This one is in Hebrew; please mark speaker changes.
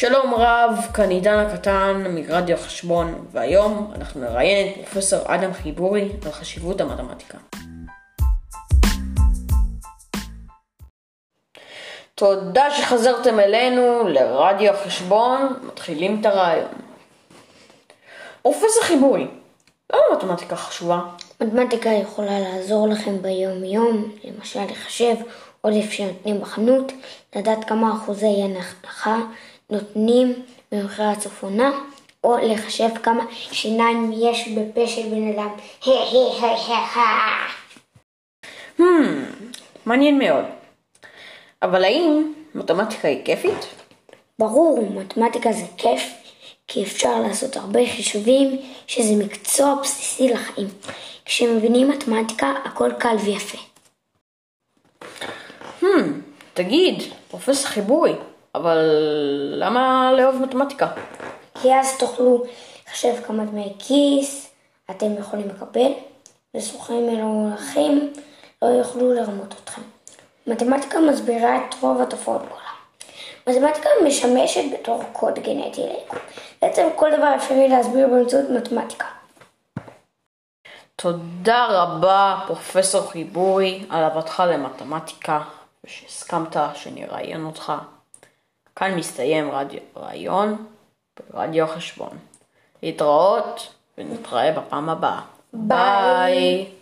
Speaker 1: שלום רב, כאן עידן הקטן מרדיו חשבון, והיום אנחנו נראיין את פרופסור אדם חיבורי על חשיבות המתמטיקה. תודה שחזרתם אלינו לרדיו החשבון, מתחילים את הרעיון. פרופסור חיבורי, למה מתמטיקה חשובה?
Speaker 2: מתמטיקה יכולה לעזור לכם ביום-יום, למשל לחשב עודף שנותנים בחנות, לדעת כמה אחוזי הנחה נותנים במכירת סוף עונה, או לחשב כמה שיניים יש בפה של בן אדם.
Speaker 1: Hmm, מעניין מאוד. אבל האם מתמטיקה היא כיפית?
Speaker 2: ברור, מתמטיקה זה כיף, כי אפשר לעשות הרבה חישובים, שזה מקצוע בסיסי לחיים. כשמבינים מתמטיקה, הכל קל ויפה.
Speaker 1: Hmm, תגיד, פרופסור חיבורי, אבל למה לאהוב מתמטיקה?
Speaker 2: כי אז תוכלו לחשב כמה דמי כיס אתם יכולים לקבל, וסוכנים מלומחים לא יוכלו לרמות אתכם. מתמטיקה מסבירה את רוב התופעות בעולם. מתמטיקה משמשת בתור קוד גנטי ליקום. בעצם כל דבר אפשרי להסביר באמצעות מתמטיקה.
Speaker 1: תודה רבה, פרופסור חיבורי, על אהבתך למתמטיקה, ושהסכמת שנראיין אותך. כאן מסתיים רדיו, רעיון ברדיו החשבון. להתראות, ונתראה בפעם הבאה.
Speaker 2: ביי.
Speaker 1: ביי.